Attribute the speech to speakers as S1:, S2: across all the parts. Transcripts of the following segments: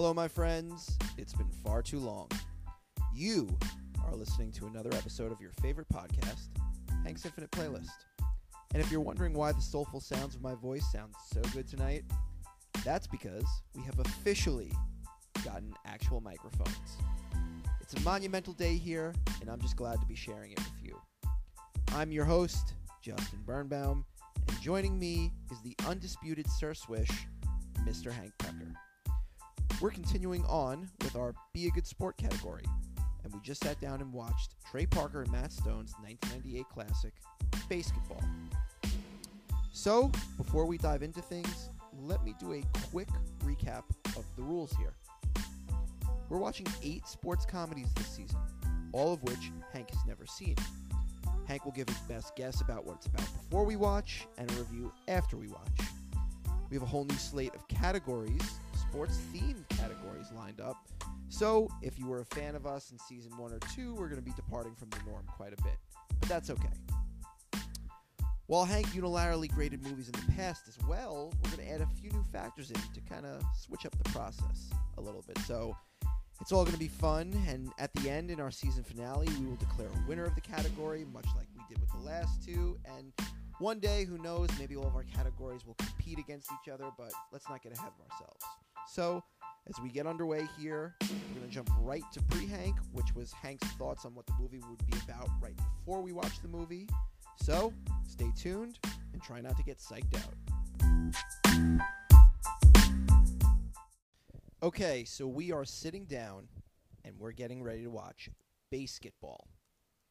S1: Hello, my friends. It's been far too long. You are listening to another episode of your favorite podcast, Hank's Infinite Playlist. And if you're wondering why the soulful sounds of my voice sound so good tonight, that's because we have officially gotten actual microphones. It's a monumental day here, and I'm just glad to be sharing it with you. I'm your host, Justin Birnbaum, and joining me is the undisputed Sir Swish, Mr. Hank Tucker. We're continuing on with our Be a Good Sport category, and we just sat down and watched Trey Parker and Matt Stone's 1998 classic, BASEketball. So, before we dive into things, let me do a quick recap of the rules here. We're watching eight sports comedies this season, all of which Hank has never seen. Hank will give his best guess about what it's about before we watch, and a review after we watch. We have a whole new slate of categories, sports themed categories lined up. So, if you were a fan of us in season one or two, we're going to be departing from the norm quite a bit. But that's okay. While Hank unilaterally graded movies in the past as well, we're going to add a few new factors in to kind of switch up the process a little bit. So, it's all going to be fun, and at the end, in our season finale, we will declare a winner of the category, much like we did with the last two. And one day, who knows, maybe all of our categories will compete against each other, but let's not get ahead of ourselves. So, as we get underway here, we're going to jump right to pre Hank, which was Hank's thoughts on what the movie would be about right before we watch the movie. So, stay tuned and try not to get psyched out. Okay, so we are sitting down and we're getting ready to watch BASEketball.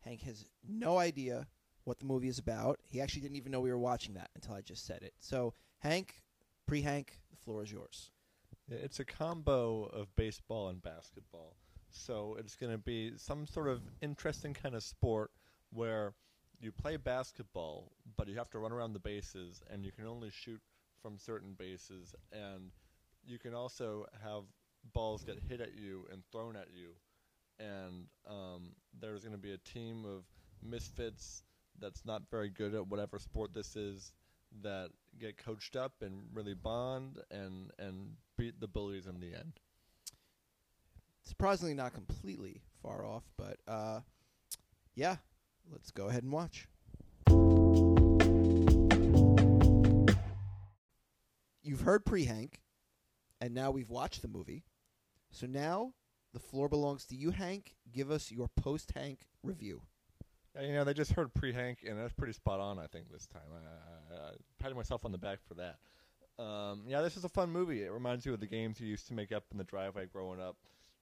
S1: Hank has no idea what the movie is about. He actually didn't even know we were watching that until I just said it. So, Hank, pre Hank, the floor is yours.
S2: It's a combo of baseball and basketball. So it's going to be some sort of interesting kind of sport where you play basketball, but you have to run around the bases and you can only shoot from certain bases. And you can also have balls get hit at you and thrown at you. And um, there's going to be a team of misfits that's not very good at whatever sport this is that get coached up and really bond and and beat the bullies in the end.
S1: Surprisingly, not completely far off, but uh, yeah, let's go ahead and watch. You've heard pre Hank, and now we've watched the movie. So now the floor belongs to you, Hank. Give us your post Hank review.
S2: Yeah, you know, they just heard pre Hank, and that's pretty spot on. I think this time, I, I, I patted myself on the back for that. Um, yeah, this is a fun movie. It reminds you of the games you used to make up in the driveway growing up.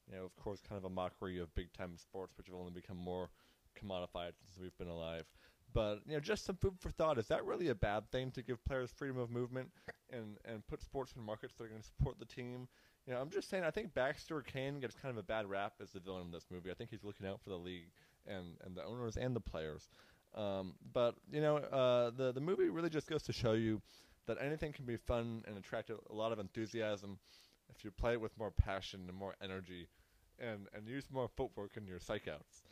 S2: You know, of course, kind of a mockery of big time sports, which have only become more commodified since we've been alive. But you know, just some food for thought. Is that really a bad thing to give players freedom of movement and and put sports in markets that are going to support the team? You know, I'm just saying. I think Baxter Kane gets kind of a bad rap as the villain in this movie. I think he's looking out for the league and and the owners and the players. Um, but you know, uh, the the movie really just goes to show you that anything can be fun and attract a lot of enthusiasm if you play it with more passion and more energy, and and use more footwork in your psych outs.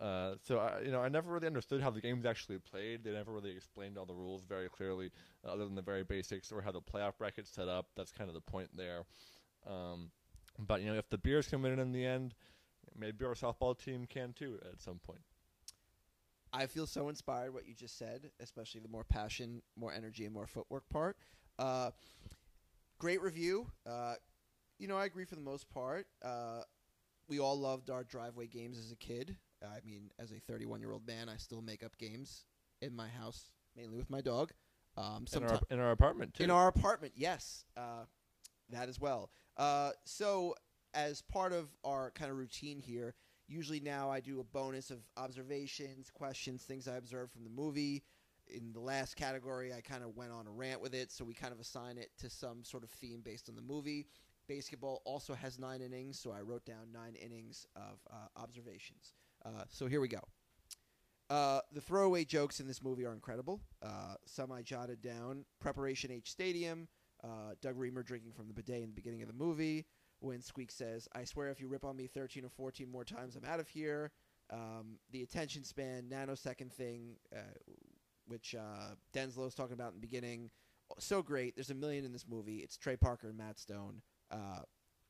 S2: Uh, so I, you know, I never really understood how the game's actually played. They never really explained all the rules very clearly, uh, other than the very basics, or how the playoff bracket's set up. That's kind of the point there. Um, but you know, if the Bears can win it in the end, maybe our softball team can too at some point.
S1: I feel so inspired what you just said, especially the more passion, more energy, and more footwork part. Uh, great review. Uh, you know, I agree for the most part. Uh, we all loved our driveway games as a kid. I mean, as a 31 year old man, I still make up games in my house, mainly with my dog. Um,
S2: In our in our apartment too.
S1: in our apartment, yes, uh, that as well. Uh, so, as part of our kind of routine here, usually now I do a bonus of observations, questions, things I observed from the movie. In the last category, I kind of went on a rant with it, so we kind of assign it to some sort of theme based on the movie. BASEketball also has nine innings, so I wrote down nine innings of uh, observations. Uh, so here we go. Uh, the throwaway jokes in this movie are incredible. Uh, some I jotted down. Preparation H Stadium. Uh, Doug Remer drinking from the bidet in the beginning of the movie. When Squeak says, "I swear, if you rip on me 13 or 14 more times, I'm out of here." Um, the attention span nanosecond thing, uh, which uh, Denslow's talking about in the beginning, so great. There's a million in this movie. It's Trey Parker and Matt Stone. Uh,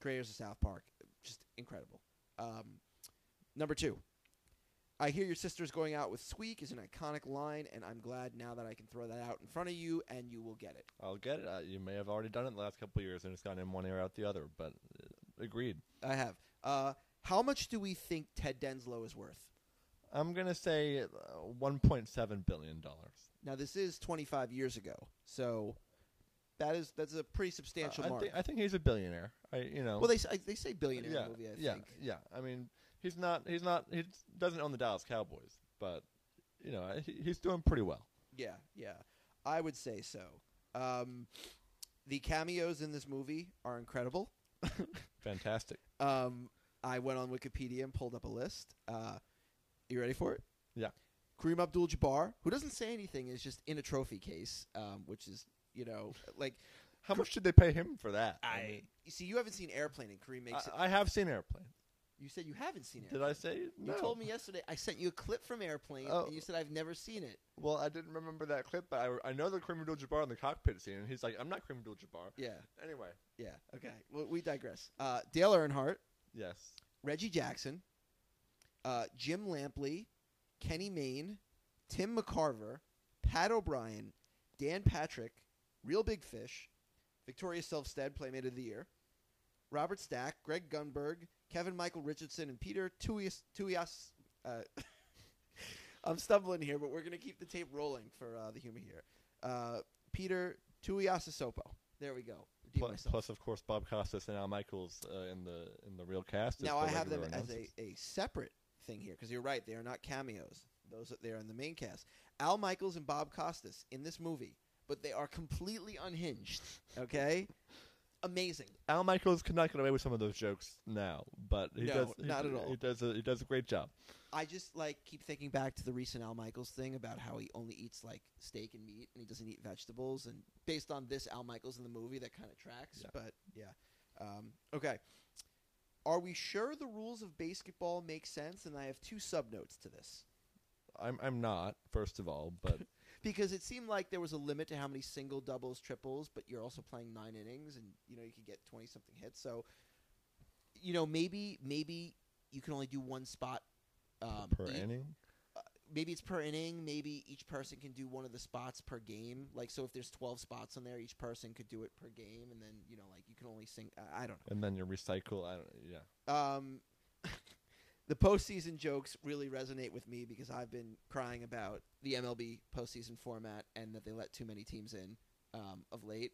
S1: creators of South Park, just incredible. Um, number two, I hear your sister's going out with Squeak is an iconic line, and I'm glad now that I can throw that out in front of you, and you will get it.
S2: I'll get it. Uh, you may have already done it the last couple of years, and it's gone in one ear out the other. But uh, agreed.
S1: I have. Uh, how much do we think Ted Denslow is worth?
S2: I'm gonna say uh, 1.7 billion dollars.
S1: Now this is 25 years ago, so that is that's a pretty substantial
S2: I,
S1: mark.
S2: think, I think he's a billionaire. I you know.
S1: well, they say, they say billionaire
S2: yeah,
S1: in the movie. I
S2: yeah,
S1: think.
S2: yeah. I mean, he's not. He's not. He doesn't own the Dallas Cowboys, but you know, he, he's doing pretty well.
S1: Yeah, yeah, I would say so. Um, the cameos in this movie are incredible.
S2: Fantastic.
S1: Um, I went on Wikipedia and pulled up a list. Uh, you ready for it?
S2: Yeah.
S1: Kareem Abdul-Jabbar, who doesn't say anything, is just in a trophy case, um, which is you know like
S2: How much did they pay him for that?
S1: I. You see, you haven't seen Airplane, and Kareem makes it.
S2: I, I have seen Airplane.
S1: You said you haven't seen
S2: it.
S1: Did
S2: I say?
S1: You
S2: No.
S1: You told me yesterday. I sent you a clip from Airplane,
S2: Oh.
S1: and you said I've never seen it.
S2: Well, I didn't remember that clip, but I, I know the Kareem Abdul-Jabbar in the cockpit scene, and he's like, "I'm not Kareem Abdul-Jabbar."
S1: Yeah,
S2: Anyway,
S1: yeah. Okay, well, we digress. Uh, Dale Earnhardt,
S2: yes.
S1: Reggie Jackson, uh, Jim Lampley, Kenny Mayne, Tim McCarver, Pat O'Brien, Dan Patrick, Real Big Fish, Victoria Silvstedt, Playmate of the Year, Robert Stack, Greg Grunberg, Kevin Michael Richardson, and Peter Tuyas. Tuyas uh, I'm stumbling here, but we're going to keep the tape rolling for uh, the humor here. Uh, Peter Tuiasosopo. There we go.
S2: Plus, of course, Bob Costas and Al Michaels uh, in the in the real cast. as
S1: Now I have them as a, a separate thing here because you're right; they are not cameos. Those they are in the main cast. Al Michaels and Bob Costas in this movie, but they are completely unhinged. Okay, amazing.
S2: Al Michaels could not get away with some of those jokes now, but he
S1: No,
S2: does. he-
S1: not at all.
S2: He does. A, he does a great job.
S1: I just like keep thinking back to the recent Al Michaels thing about how he only eats like steak and meat and he doesn't eat vegetables, and based on this Al Michaels in the movie, that kind of tracks.
S2: Yeah.
S1: But yeah, um, okay. Are we sure the rules of BASEketball make sense? And I have two sub notes to this.
S2: I'm. I'm not. First of all, but
S1: because it seemed like there was a limit to how many single doubles triples but you're also playing nine innings and you know you could get 20 something hits so you know maybe maybe you can only do one spot um,
S2: per inning.
S1: maybe it's per inning maybe each person can do one of the spots per game like so if there's 12 spots on there each person could do it per game and then you know like you can only sing i, I don't know.
S2: and then you recycle. I don't. Yeah.
S1: um the postseason jokes really resonate with me because I've been crying about the MLB postseason format and that they let too many teams in um, of late.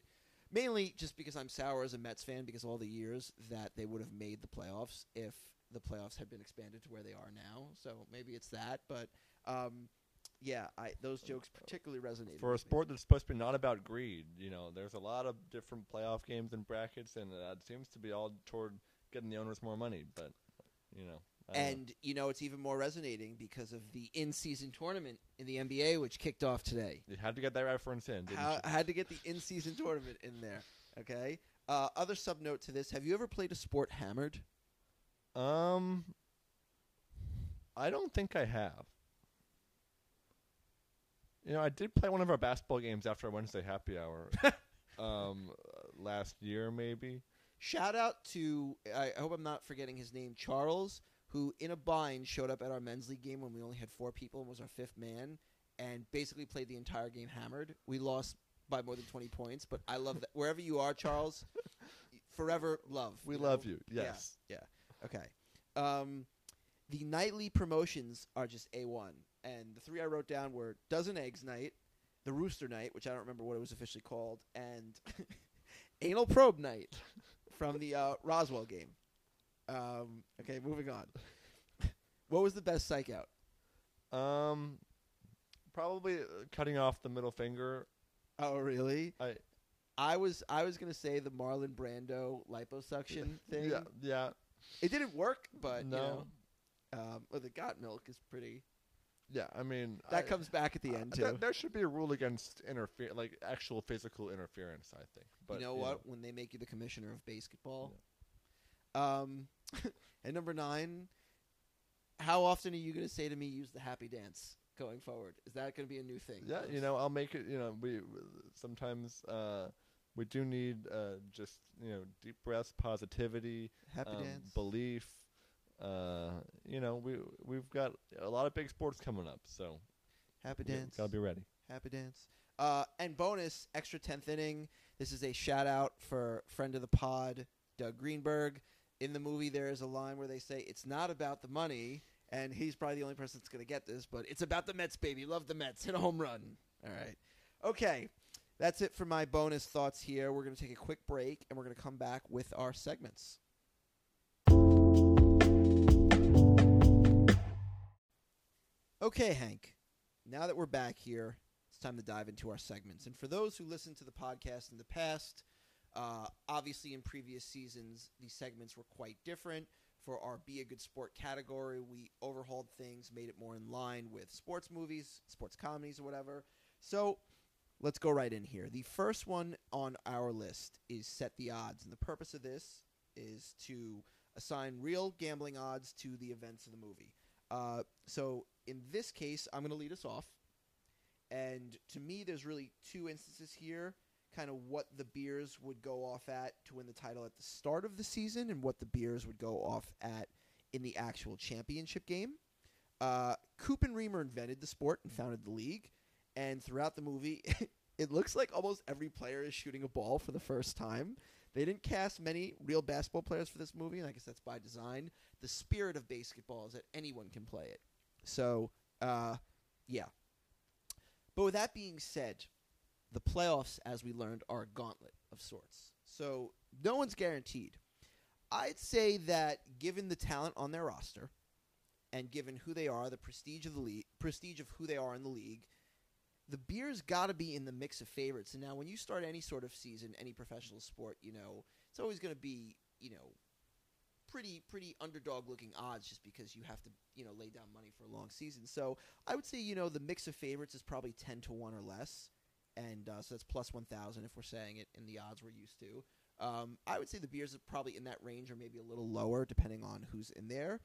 S1: Mainly just because I'm sour as a Mets fan because of all the years that they would have made the playoffs if the playoffs had been expanded to where they are now. So maybe it's that, but um, yeah, I those jokes particularly resonate
S2: For a sport that's supposed to be not about greed, you know, there's a lot of different playoff games and brackets, and uh, it seems to be all toward getting the owners more money. But you know, I.
S1: And you know it's even more resonating because of the in-season tournament in the NBA, which kicked off today.
S2: you had to get that reference in, didn't
S1: How,
S2: you?
S1: I had to get the in-season tournament in there. Okay. Uh, other sub note to this: Have you ever played a sport hammered?
S2: Um, I don't think I have. You know, I did play one of our basketball games after our Wednesday happy hour. um, uh, last year maybe.
S1: Shout out to I I hope I'm not forgetting his name, Charles, who in a bind showed up at our men's league game when we only had four people and was our fifth man, and basically played the entire game hammered. We lost by more than 20 points, but I love that. Wherever you are, Charles, forever love.
S2: We
S1: you
S2: love
S1: know?
S2: you.
S1: Yeah.
S2: Yes.
S1: Okay. Um, the nightly promotions are just a one, and the three I wrote down were dozen eggs night, the rooster night, which I don't remember what it was officially called, and anal probe night from the uh, Roswell game. Um, okay, moving on. what was the best psych out?
S2: Um, probably uh, cutting off the middle finger.
S1: Oh, really?
S2: I
S1: I was I was gonna say the Marlon Brando liposuction thing.
S2: yeah yeah
S1: It didn't work, but
S2: no
S1: you know, um, well, the got milk is pretty.
S2: yeah. I mean
S1: That
S2: I-
S1: comes back at the
S2: uh,
S1: end
S2: th-
S1: too.
S2: there should be a rule against interfere, like actual physical interference. I think. But
S1: you know what? When they make you the commissioner of BASEketball. Um, and number nine, how often are you going to say to me, "Use the happy dance" going forward? Is that going to be a new thing?
S2: Yeah, you know, I'll make it. You know, we sometimes uh, we do need uh, just you know deep breaths, positivity,
S1: Happy
S2: um,
S1: dance.
S2: belief. Uh, you know, we we've got a lot of big sports coming up, so
S1: Happy dance.
S2: gotta be ready.
S1: Happy dance. Uh, and bonus, extra 10th inning. This is a shout out for friend of the pod, Doug Greenberg. In the movie, there is a line where they say, It's not about the money. And he's probably the only person that's going to get this, but it's about the Mets, baby. Love the Mets. Hit a home run. All right. Okay. That's it for my bonus thoughts here. We're going to take a quick break and we're going to come back with our segments. Okay, Hank. Now that we're back here, it's time to dive into our segments. And for those who listened to the podcast in the past, uh, obviously in previous seasons, these segments were quite different. For our Be a Good Sport category, we overhauled things, made it more in line with sports movies, sports comedies, or whatever. So let's go right in here. The first one on our list is Set the Odds. And the purpose of this is to assign real gambling odds to the events of the movie. Uh, so in this case, I'm going to lead us off. And to me, there's really two instances here kind of what the beers would go off at to win the title at the start of the season and what the beers would go off at in the actual championship game. Uh, Coop and Remer invented the sport and founded the league. And throughout the movie, it looks like almost every player is shooting a ball for the first time. They didn't cast many real basketball players for this movie, and I guess that's by design. The spirit of BASEketball is that anyone can play it. So, uh, yeah. But with that being said, the playoffs, as we learned, are a gauntlet of sorts. So no one's guaranteed. I'd say that given the talent on their roster, and given who they are, the prestige of the league, prestige of who they are in the league, the Bears got to be in the mix of favorites. And now, when you start any sort of season, any professional sport, you know it's always going to be, you know, pretty pretty underdog looking odds, just because you have to, you know, lay down money for a long season. So I would say, you know, the mix of favorites is probably ten to one or less, and uh, so that's plus one thousand if we're saying it in the odds we're used to. Um, I would say the Bears are probably in that range or maybe a little lower, depending on who's in there.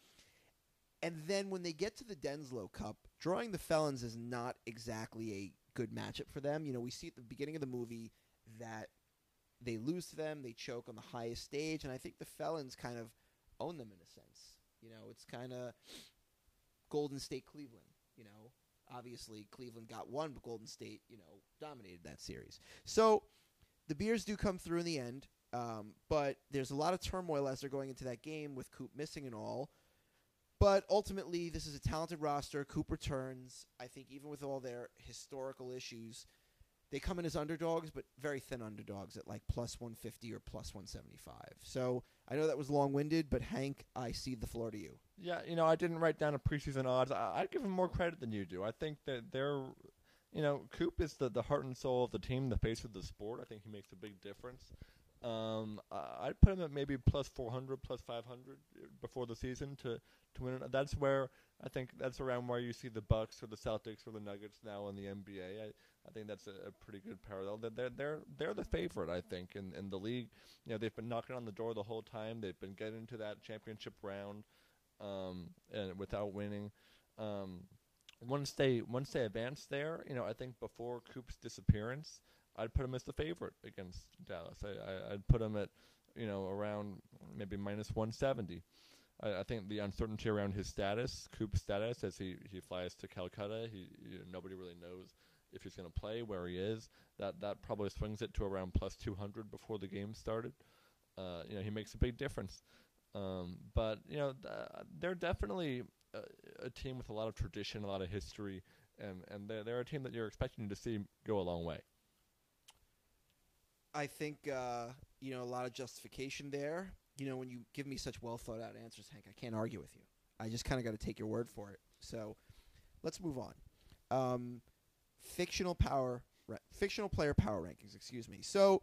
S1: And then when they get to the Denslow Cup, drawing the Felons is not exactly a good matchup for them. You know, we see at the beginning of the movie that they lose to them, they choke on the highest stage, and I think the Felons kind of own them in a sense. You know, it's kind of Golden State Cleveland, you know. Obviously, Cleveland got one, but Golden State, you know, dominated that series. So the Beers do come through in the end, um, but there's a lot of turmoil as they're going into that game with Coop missing and all. But ultimately, this is a talented roster. Coop returns. I think even with all their historical issues, they come in as underdogs, but very thin underdogs at like plus 150 or plus 175. So I know that was long winded, but Hank, I cede the floor to you.
S2: Yeah, you know, I didn't write down a preseason odds. I, I'd give them more credit than you do. I think that they're, you know, Coop is the, the heart and soul of the team, the face of the sport. I think he makes a big difference. Um, I'd put him at maybe plus 400, plus 500 before the season to, to win. That's where I think that's around where you see the Bucks or the Celtics or the Nuggets now in the NBA. I, I think that's a, a pretty good parallel. They're they're they're the favorite, I think, in, in the league. You know, they've been knocking on the door the whole time. They've been getting to that championship round, um, and without winning. Um, once they once they advance there, you know, I think before Coop's disappearance, I'd put him as the favorite against Dallas. I, I I'd put him at you know around maybe minus 170. I, I think the uncertainty around his status, Coop's status, as he, he flies to Calcutta, he you know, nobody really knows if he's going to play, where he is. That that probably swings it to around plus 200 before the game started. Uh, you know, he makes a big difference. Um, but you know, th- they're definitely a, a team with a lot of tradition, a lot of history, and and they're they're a team that you're expecting to see go a long way.
S1: I think uh, you know a lot of justification there. You know, when you give me such well thought out answers, Hank, I can't argue with you. I just kind of got to take your word for it. So, let's move on. Um, fictional power, ra- fictional player power rankings. Excuse me. So,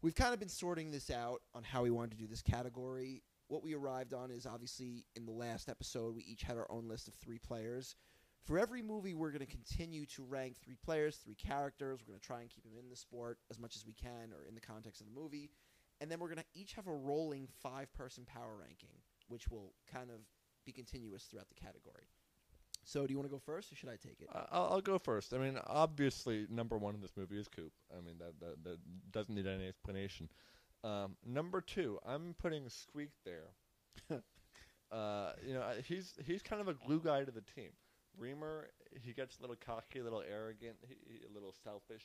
S1: we've kind of been sorting this out on how we wanted to do this category. What we arrived on is obviously in the last episode, we each had our own list of three players. For every movie, we're going to continue to rank three players, three characters. We're going to try and keep them in the sport as much as we can or in the context of the movie. And then we're going to each have a rolling five person power ranking, which will kind of be continuous throughout the category. So do you want to go first, or should I take it?
S2: I- I'll, I'll go first. I mean, obviously, number one in this movie is Coop. I mean, that that, that doesn't need any explanation. Um, number two, I'm putting Squeak there. uh, you know, he's he's kind of a glue guy to the team. Remer, he gets a little cocky, a little arrogant, he, he- a little selfish,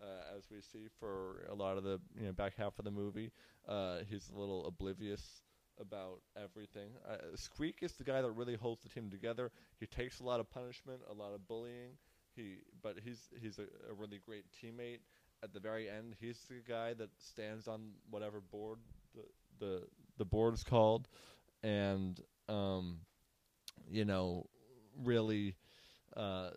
S2: uh, as we see for a lot of the you know back half of the movie. Uh, he's a little oblivious about everything. Uh, Squeak is the guy that really holds the team together. He takes a lot of punishment, a lot of bullying. He, but he's he's a, a really great teammate. At the very end, he's the guy that stands on whatever board the the the board is called, and um, you know, really, uh,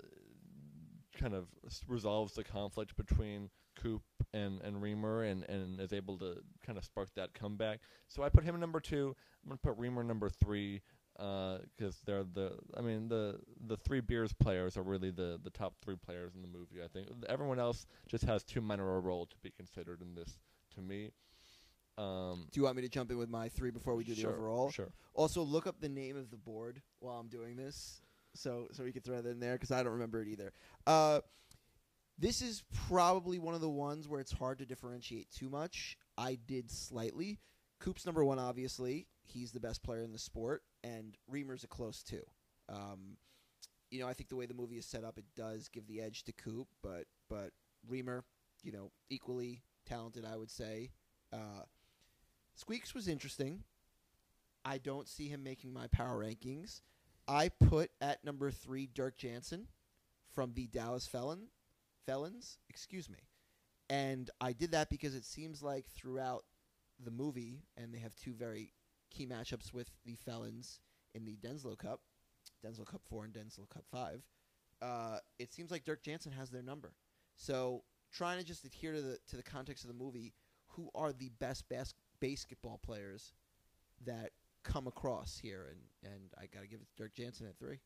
S2: kind of resolves the conflict between Coop and and Remer, and and is able to kind of spark that comeback. So I put him number two. I'm gonna put Remer number three because they're the. I mean the the three beers players are really the the top three players in the movie. I think everyone else just has too minor a role to be considered in this. To me, um,
S1: Do you want me to jump in with my three before we do the overall?
S2: Sure.
S1: Also, look up the name of the board while I'm doing this, so so we could throw that in there because I don't remember it either. Uh, this is probably one of the ones where it's hard to differentiate too much. I did slightly. Coop's number one, obviously. He's the best player in the sport, and Remer's a close two. Um, you know, I think the way the movie is set up, it does give the edge to Coop, but but Remer, you know, equally talented, I would say. Uh, Squeaks was interesting. I don't see him making my power rankings. I put at number three Dirk Jansen from the Dallas Felon Felons, excuse me. And I did that because it seems like throughout the movie, and they have two very key matchups with the Felons in the Denslow Cup, Denslow Cup four and Denslow Cup five. Uh, it seems like Dirk Jansen has their number. So trying to just adhere to the to the context of the movie, who are the best bas- BASEketball players that come across here, and and I got to give it to Dirk Jansen at three.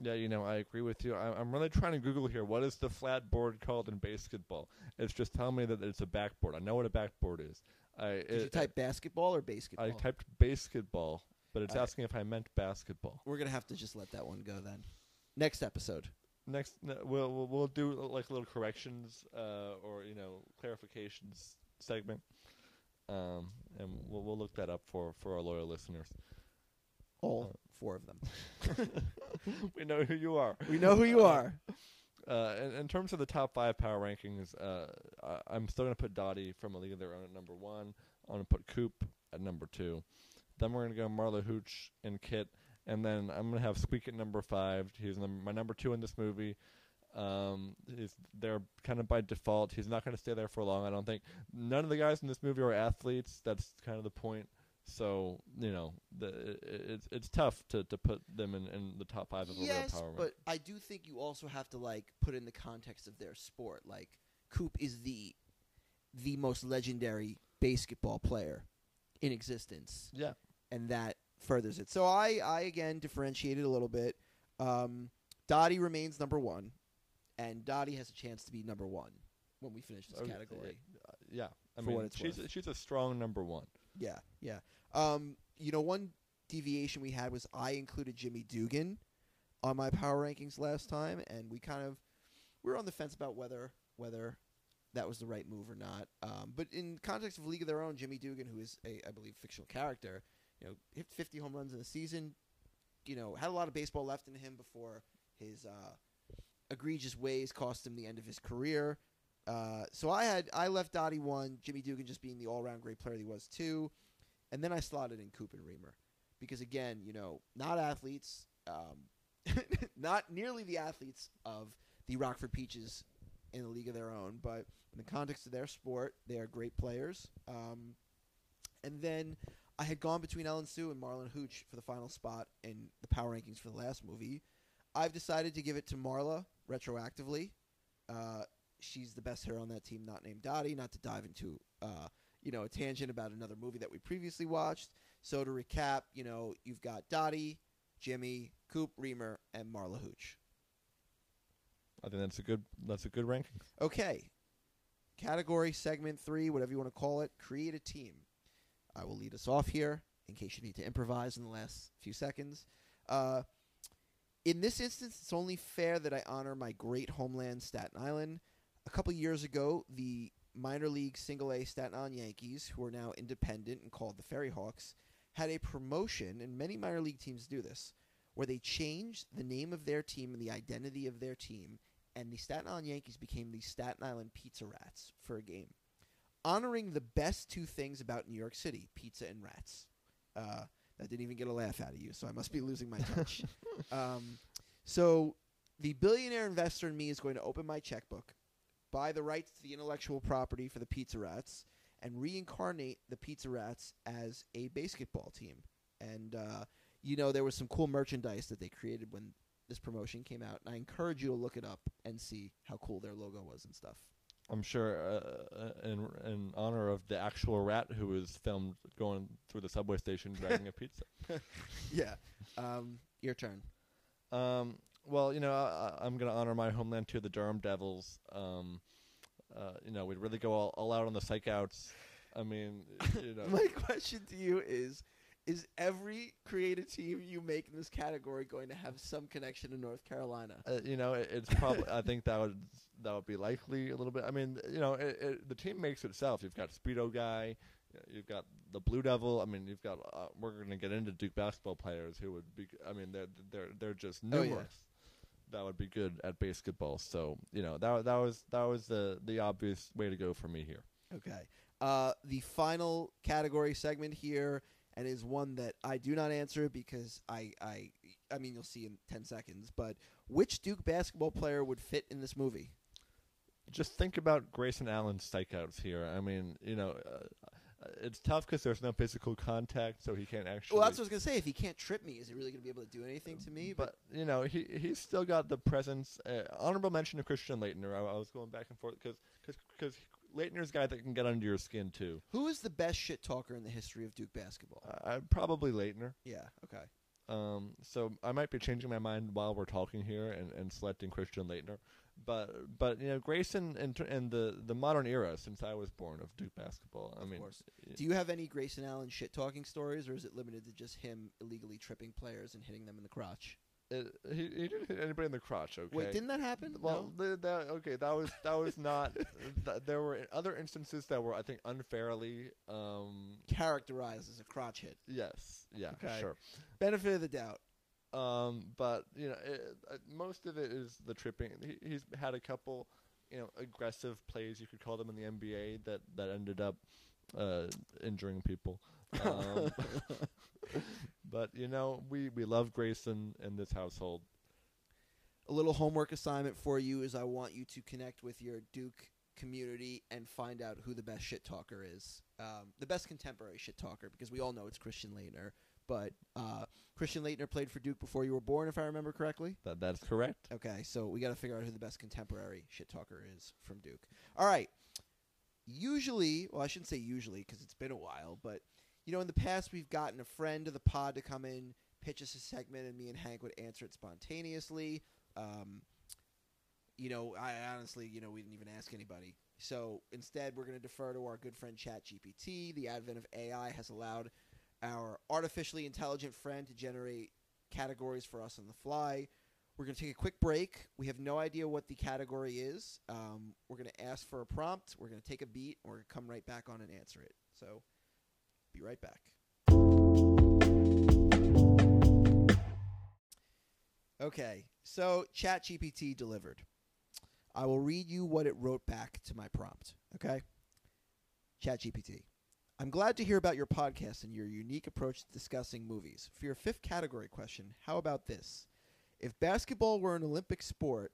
S2: Yeah, you know, I agree with you. I, I'm really trying to Google here. What is the flat board called in BASEketball? It's just telling me that it's a backboard. I know what a backboard is. I
S1: Did you
S2: it-
S1: type basketball or basketball?
S2: I typed BASEketball, but it's
S1: All right.
S2: asking if I meant basketball.
S1: We're gonna have to just let that one go then. Next episode.
S2: Next, we'll we'll, we'll do like a little corrections uh, or you know clarifications segment, um, and we'll we'll look that up for for our loyal listeners.
S1: All four of them.
S2: we know who you are.
S1: We know who you are.
S2: Uh, in, in terms of the top five power rankings, uh, I, I'm still going to put Dottie from A League of Their Own at number one. I'm going to put Coop at number two. Then we're going to go Marla Hooch and Kit. And then I'm going to have Squeak at number five. He's num- my number two in this movie. Um, he's there kind of by default. He's not going to stay there for long, I don't think. None of the guys in this movie are athletes. That's kind of the point. So you know, the, it, it's it's tough to, to put them in, in the top five of a real power
S1: but I do think you also have to like put in the context of their sport. Like Coop is the the most legendary BASEketball player in existence,
S2: Yeah,
S1: and that furthers it. So I I again differentiated a little bit. Um, Dottie remains number one, and Dottie has a chance to be number one when we finish this
S2: Okay,
S1: category.
S2: uh, yeah. I
S1: For
S2: mean,
S1: what it's
S2: she's
S1: worth.
S2: she's a strong number one.
S1: Yeah, yeah. Um, you know, one deviation we had was I included Jimmy Dugan on my power rankings last time, and we kind of we were on the fence about whether whether that was the right move or not. Um, but in context of League of Their Own, Jimmy Dugan, who is a I believe fictional character, you know, hit 50 home runs in a season. You know, had a lot of baseball left in him before his uh, egregious ways cost him the end of his career. Uh, so I had I left Dottie one, Jimmy Dugan just being the all round great player he was two, and then I slotted in Coop and Remer because again, you know, not athletes, um, not nearly the athletes of the Rockford Peaches in a league of their own, but in the context of their sport, they are great players. Um, and then I had gone between Ellen Sue and Marla Hooch for the final spot in the power rankings for the last movie. I've decided to give it to Marla retroactively. Uh, she's the best hitter on that team, not named Dottie. Not to dive into uh, you know a tangent about another movie that we previously watched. So to recap, you know you've got Dottie, Jimmy, Coop, Remer, and Marla Hooch.
S2: I think that's a good that's a good ranking.
S1: Okay, category segment three, whatever you want to call it. Create a team. I will lead us off here in case you need to improvise in the last few seconds. Uh, In this instance, it's only fair that I honor my great homeland, Staten Island. A couple years ago, the minor league single A Staten Island Yankees, who are now independent and called the Ferry Hawks, had a promotion, and many minor league teams do this, where they changed the name of their team and the identity of their team, and the Staten Island Yankees became the Staten Island Pizza Rats for a game, honoring the best two things about New York City: pizza and rats. Uh, that didn't even get a laugh out of you, so I must be losing my touch. um, so the billionaire investor in me is going to open my checkbook, buy the rights to the intellectual property for the Pizza Rats, and reincarnate the Pizza Rats as a basketball team. And uh, you know there was some cool merchandise that they created when this promotion came out, and I encourage you to look it up and see how cool their logo was and stuff.
S2: I'm sure uh, uh, in in honor of the actual rat who was filmed going through the subway station dragging a pizza.
S1: Yeah. Um, your turn.
S2: Um, well, you know, I, I- I'm going to honor my homeland too, the Durham Devils. Um, uh, you know, we'd really go all, all out on the psych outs. I mean, you know,
S1: My question to you is Is every creative team you make in this category going to have some connection to North Carolina?
S2: uh, you know, it, it's probably. I think that would that would be likely a little bit. I mean, you know, it, it, the team makes itself. You've got Speedo guy. You've got the Blue Devil. I mean, you've got. Uh, we're going to get into Duke basketball players who would be. I mean, they're they're they're just
S1: Oh,
S2: numerous.
S1: yeah.
S2: That would be good at BASEketball. So you know that that was that was the the obvious way to go for me here.
S1: Okay. Uh, the final category segment here, and is one that I do not answer because I, I, I mean, you'll see in ten seconds. But which Duke basketball player would fit in this movie?
S2: just think about Grayson Allen's strikeouts here. I mean, you know, uh, uh, it's tough because there's no physical contact, so he can't actually.
S1: Well, that's what I was gonna say. If he can't trip me, is he really gonna be able to do anything to me?
S2: but you know, he he's still got the presence. Uh, honorable mention to Christian Laettner. I, I was going back and forth because because Laettner's a guy that can get under your skin too.
S1: who is the best shit talker in the history of Duke basketball?
S2: Uh, I probably Laettner.
S1: yeah. Okay.
S2: Um, so I might be changing my mind while we're talking here and, and selecting Christian Laettner. But but you know Grayson and and the the modern era since I was born of Duke basketball. I
S1: Of
S2: mean,
S1: course. Do you have any Grayson Allen shit talking stories, or is it limited to just him illegally tripping players and hitting them in the crotch?
S2: It, he he didn't hit anybody in the crotch. Okay.
S1: Wait, didn't that happen?
S2: Well,
S1: No?
S2: that okay. That was that was not. th- there were other instances that were I think unfairly. Um.
S1: characterized as a crotch hit.
S2: Yes. Yeah.
S1: Okay.
S2: Sure.
S1: Benefit of the doubt.
S2: Um. But you know, it, uh, most of it is the tripping. He, he's had a couple, you know, aggressive plays you could call them in the NBA that that ended up uh, injuring people. Um, but you know, we we love Grayson in this household.
S1: A little homework assignment for you is I want you to connect with your Duke community and find out who the best shit talker is. Um, the best contemporary shit talker, because we all know it's Christian Laettner. But uh, Christian Laettner played for Duke before you were born, if I remember correctly.
S2: That that's correct.
S1: Okay, so we got to figure out who the best contemporary shit talker is from Duke. All right. Usually, well, I shouldn't say usually because it's been a while, but you know, in the past we've gotten a friend of the pod to come in, pitch us a segment, and me and Hank would answer it spontaneously. Um, you know, I honestly, you know, we didn't even ask anybody. So instead, we're going to defer to our good friend ChatGPT. The advent of AI has allowed our artificially intelligent friend to generate categories for us on the fly. We're going to take a quick break. We have no idea what the category is. Um, we're going to ask for a prompt. We're going to take a beat. And we're going to come right back on and answer it. So, be right back. Okay, so ChatGPT delivered. I will read you what it wrote back to my prompt. Okay? ChatGPT. I'm glad to hear about your podcast and your unique approach to discussing movies. For your fifth category question, how about this? If basketball were an Olympic sport,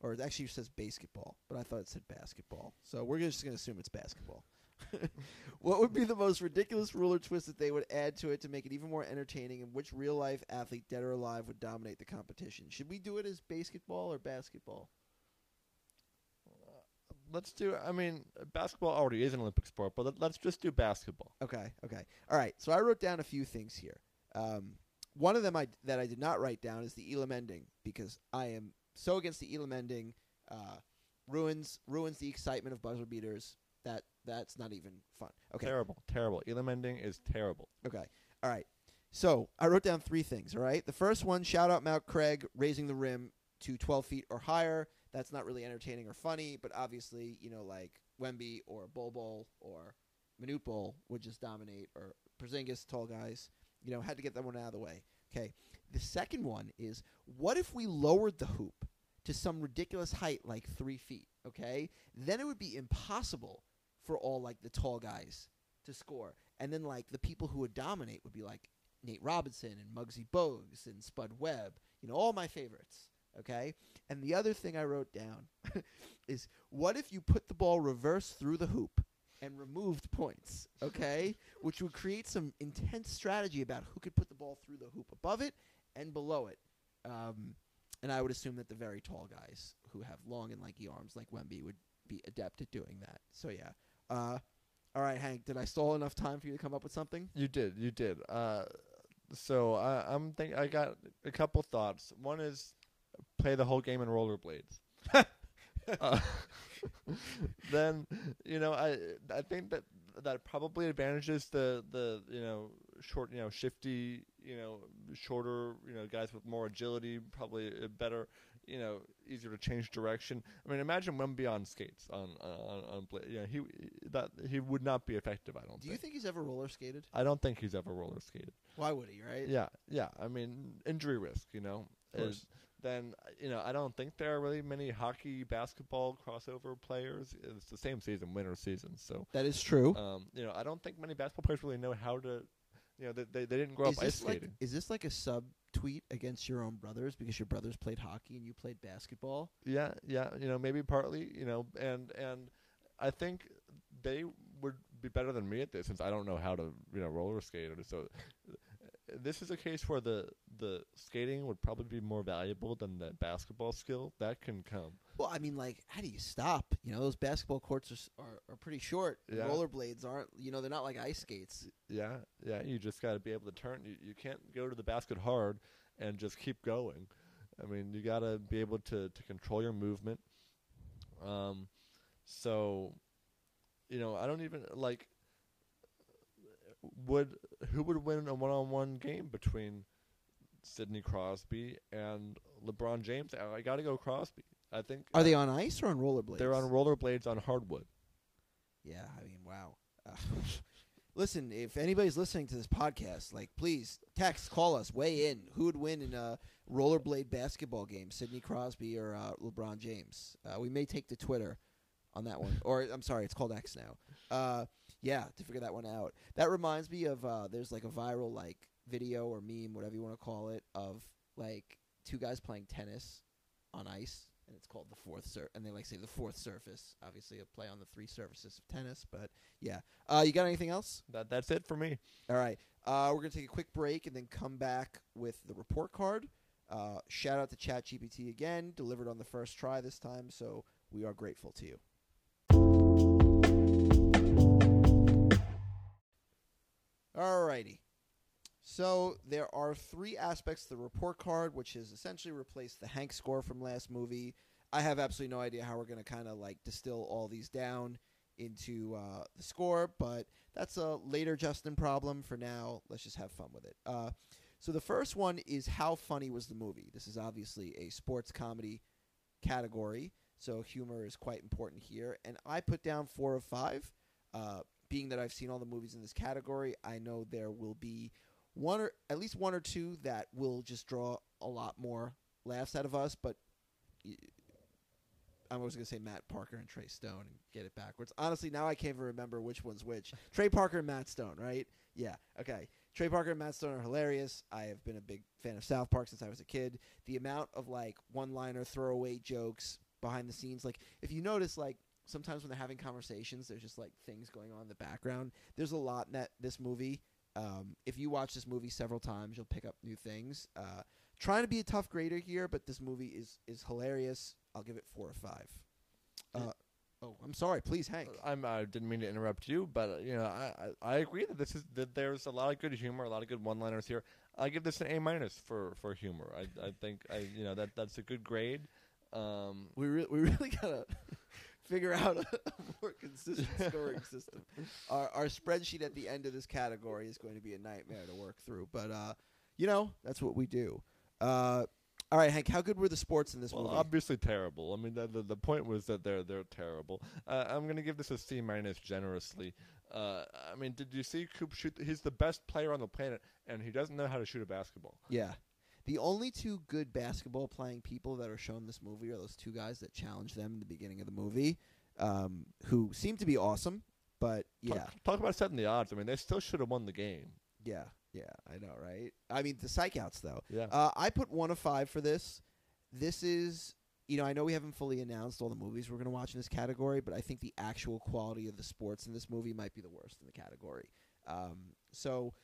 S1: or it actually says basketball, but I thought it said basketball. So we're just going to assume it's basketball. what would be the most ridiculous rule or twist that they would add to it to make it even more entertaining, and which real life athlete, dead or alive, would dominate the competition? Should we do it as basketball or basketball?
S2: Let's do. I mean, basketball already is an Olympic sport, but let, let's just do basketball.
S1: Okay, okay. All right. So I wrote down a few things here. Um, one of them I, that I did not write down is the Elam ending because I am so against the Elam ending. Uh, ruins ruins the excitement of buzzer beaters. That that's not even fun. Okay.
S2: Terrible, terrible. Elam ending is terrible.
S1: Okay. All right. So I wrote down three things. All right. The first one, shout out Mount Craig raising the rim to 12 feet or higher. That's not really entertaining or funny, but obviously, you know, like Wemby or Bol Bol or Manute Bol would just dominate, or Porzingis, tall guys. You know, had to get that one out of the way. Okay. The second one is, what if we lowered the hoop to some ridiculous height, like three feet? Okay, then it would be impossible for all like the tall guys to score, and then like the people who would dominate would be like Nate Robinson and Muggsy Bogues and Spud Webb. You know, all my favorites. Okay, and the other thing I wrote down is, what if you put the ball reverse through the hoop? and removed points, okay? Which would create some intense strategy about who could put the ball through the hoop above it and below it. Um, and I would assume that the very tall guys who have long and lanky arms like Wemby would be adept at doing that. So yeah. Uh, all right, Hank. Did I stall enough time for you to come up with something?
S2: You did, you did. Uh, so I, I'm think I got a couple thoughts. One is play the whole game in rollerblades. uh, then you know I I think that that probably advantages the the you know short you know shifty you know shorter you know guys with more agility probably better you know easier to change direction. I mean imagine Wemby on skates on on on you know he that he would not be effective. I don't
S1: Do you think he's ever roller skated?
S2: I don't think he's ever roller skated.
S1: Why would he? Right?
S2: Yeah, yeah. I mean, injury risk, you know,
S1: Of course.
S2: is then you know I don't think there are really many hockey basketball crossover players. It's the same season, winter season, so
S1: That is true.
S2: um, you know I don't think many basketball players really know how to, you know, they they, they didn't grow
S1: is
S2: up ice
S1: this like
S2: skating.
S1: is this like a sub tweet against your own brothers because your brothers played hockey and you played basketball?
S2: Yeah, yeah. You know, maybe partly. You know, and and I think they would be better than me at this since I don't know how to you know roller skate. Or so uh, this is a case where the the skating would probably be more valuable than the basketball skill that can come.
S1: Well, I mean, like, how do you stop? You know, those basketball courts are are, are pretty short.
S2: Yeah.
S1: Rollerblades aren't. You know, they're not like ice skates.
S2: Yeah, yeah. You just got to be able to turn. You you can't go to the basket hard and just keep going. I mean, you got to be able to to control your movement. Um, so, you know, I don't even like. Would who would win a one-on-one game between Sidney Crosby and LeBron James? I, I got to go Crosby. I think
S1: Are they on ice or on rollerblades?
S2: they're on rollerblades on hardwood.
S1: Yeah, I mean, wow. Uh, listen, if anybody's listening to this podcast, like, please text, call us, weigh in. Who would win in a rollerblade basketball game, Sidney Crosby or uh, LeBron James? Uh, we may take to Twitter on that one, or I'm sorry, it's called X now. Uh, yeah, to figure that one out. That reminds me of uh, there's like a viral like video or meme, whatever you want to call it, of like two guys playing tennis on ice, and it's called the fourth sur. And they like say the fourth surface, obviously a play on the three surfaces of tennis. But yeah, uh, you got anything else?
S2: That that's it for me.
S1: All right, uh, we're gonna take a quick break and then come back with the report card. Uh, shout out to ChatGPT again, delivered on the first try this time, so we are grateful to you. Alrighty. So there are three aspects to the report card, which has essentially replaced the Hank score from last movie. I have absolutely no idea how we're going to kind of like distill all these down into uh, the score, but that's a later Justin problem. For now, let's just have fun with it. Uh, so the first one is how funny was the movie? This is obviously a sports comedy category, so humor is quite important here. And I put down four of five. Uh, being that I've seen all the movies in this category, I know there will be one or at least one or two that will just draw a lot more laughs out of us. But I was going to say Matt Parker and Trey Stone and get it backwards. Honestly, now I can't even remember which one's which. Trey Parker and Matt Stone, right? Yeah. Okay. Trey Parker and Matt Stone are hilarious. I have been a big fan of South Park since I was a kid. The amount of like one-liner throwaway jokes behind the scenes, like if you notice, like sometimes when they're having conversations, there's just like things going on in the background. There's a lot in that this movie. Um, if you watch this movie several times, you'll pick up new things. Uh, trying to be a tough grader here, but this movie is is hilarious. I'll give it four or five. Uh, oh, I'm sorry. Please, Hank.
S2: I'm, I didn't mean to interrupt you, but uh, you know, I, I I agree that this is that there's a lot of good humor, a lot of good one-liners here. I give this an A minus for for humor. I I think I you know that that's a good grade. Um,
S1: We re- we really gotta figure out a, more consistent scoring system. Our, our spreadsheet at the end of this category is going to be a nightmare to work through, but uh, you know that's what we do. Uh, all right, Hank, how good were the sports in this
S2: Well,
S1: movie?
S2: obviously terrible. I mean, the, the the point was that they're they're terrible. Uh, I'm gonna give this a C minus generously. Uh, I mean, did you see Coop shoot? He's the best player on the planet, and he doesn't know how to shoot a basketball.
S1: Yeah. The only two good basketball playing people that are shown in this movie are those two guys that challenged them in the beginning of the movie, um, who seem to be awesome. But
S2: Talk,
S1: yeah,
S2: talk about setting the odds. I mean, they still should have won the game.
S1: yeah, yeah, I know, right? I mean, the psych outs though.
S2: Yeah.
S1: Uh, I put one of five for this. This is, you know, I know we haven't fully announced all the movies we're going to watch in this category, but I think the actual quality of the sports in this movie might be the worst in the category. Um, so,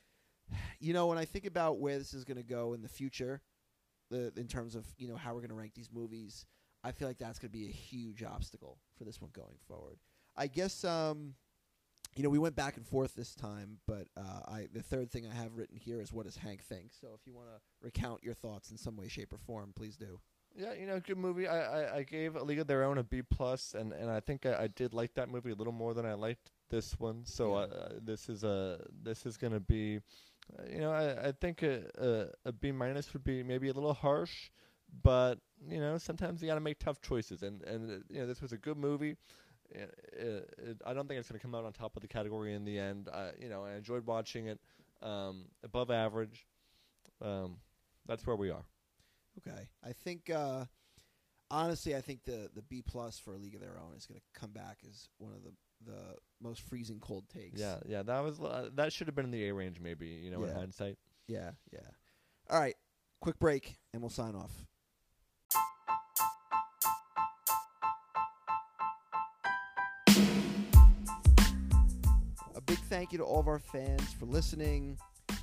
S1: you know, when I think about where this is going to go in the future, the in terms of you know how we're going to rank these movies, I feel like that's going to be a huge obstacle for this one going forward. I guess. Um, you know, we went back and forth this time, but uh, I the third thing I have written here is what does Hank think? So if you want to recount your thoughts in some way, shape, or form, please do.
S2: Yeah, you know, good movie. I, I, I gave A League of Their Own a B plus, and, and I think I, I did like that movie a little more than I liked this one. So
S1: Yeah.
S2: uh, uh, this is a this is gonna be, you know, I, I think a, a a B minus would be maybe a little harsh, but you know, sometimes you gotta make tough choices, and and uh, you know, this was a good movie. Uh, it, it, I don't think it's gonna come out on top of the category in the end. I you know, I enjoyed watching it. Um, above average. Um, that's where we are.
S1: Okay, I think uh, honestly, I think the the B plus for a League of Their Own is going to come back as one of the the most freezing cold takes.
S2: Yeah, yeah, that was uh, that should have been in the A range, maybe. You know, in
S1: Yeah.
S2: hindsight.
S1: yeah, yeah. All right, quick break, and we'll sign off. A big thank you to all of our fans for listening.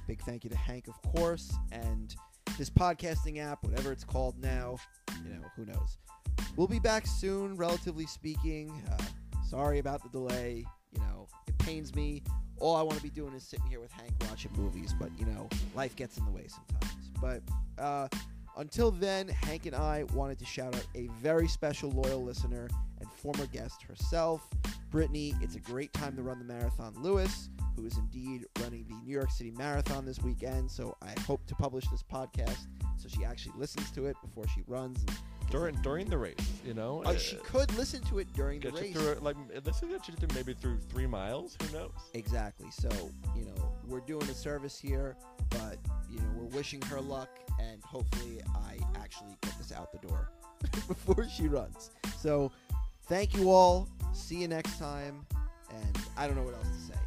S1: Big thank you to Hank, of course, and this podcasting app, whatever it's called now. You know, who knows? We'll be back soon, relatively speaking. Uh, sorry about the delay. You know, it pains me. All I want to be doing is sitting here with Hank watching movies, but you know, life gets in the way sometimes. But uh, until then, Hank and I wanted to shout out a very special loyal listener and former guest herself, Brittany. It's a great time to run the marathon, Lewis, who is indeed running the New York City Marathon this weekend. So I hope to publish this podcast so she actually listens to it before she runs. And
S2: During during the race, you know.
S1: Oh,
S2: uh,
S1: she could listen to it during the race.
S2: through like get you through maybe through three miles. Who knows?
S1: Exactly. So, you know, we're doing a service here, but, you know, we're wishing her luck, and hopefully I actually get this out the door before she runs. So, thank you all. See you next time. And I don't know what else to say.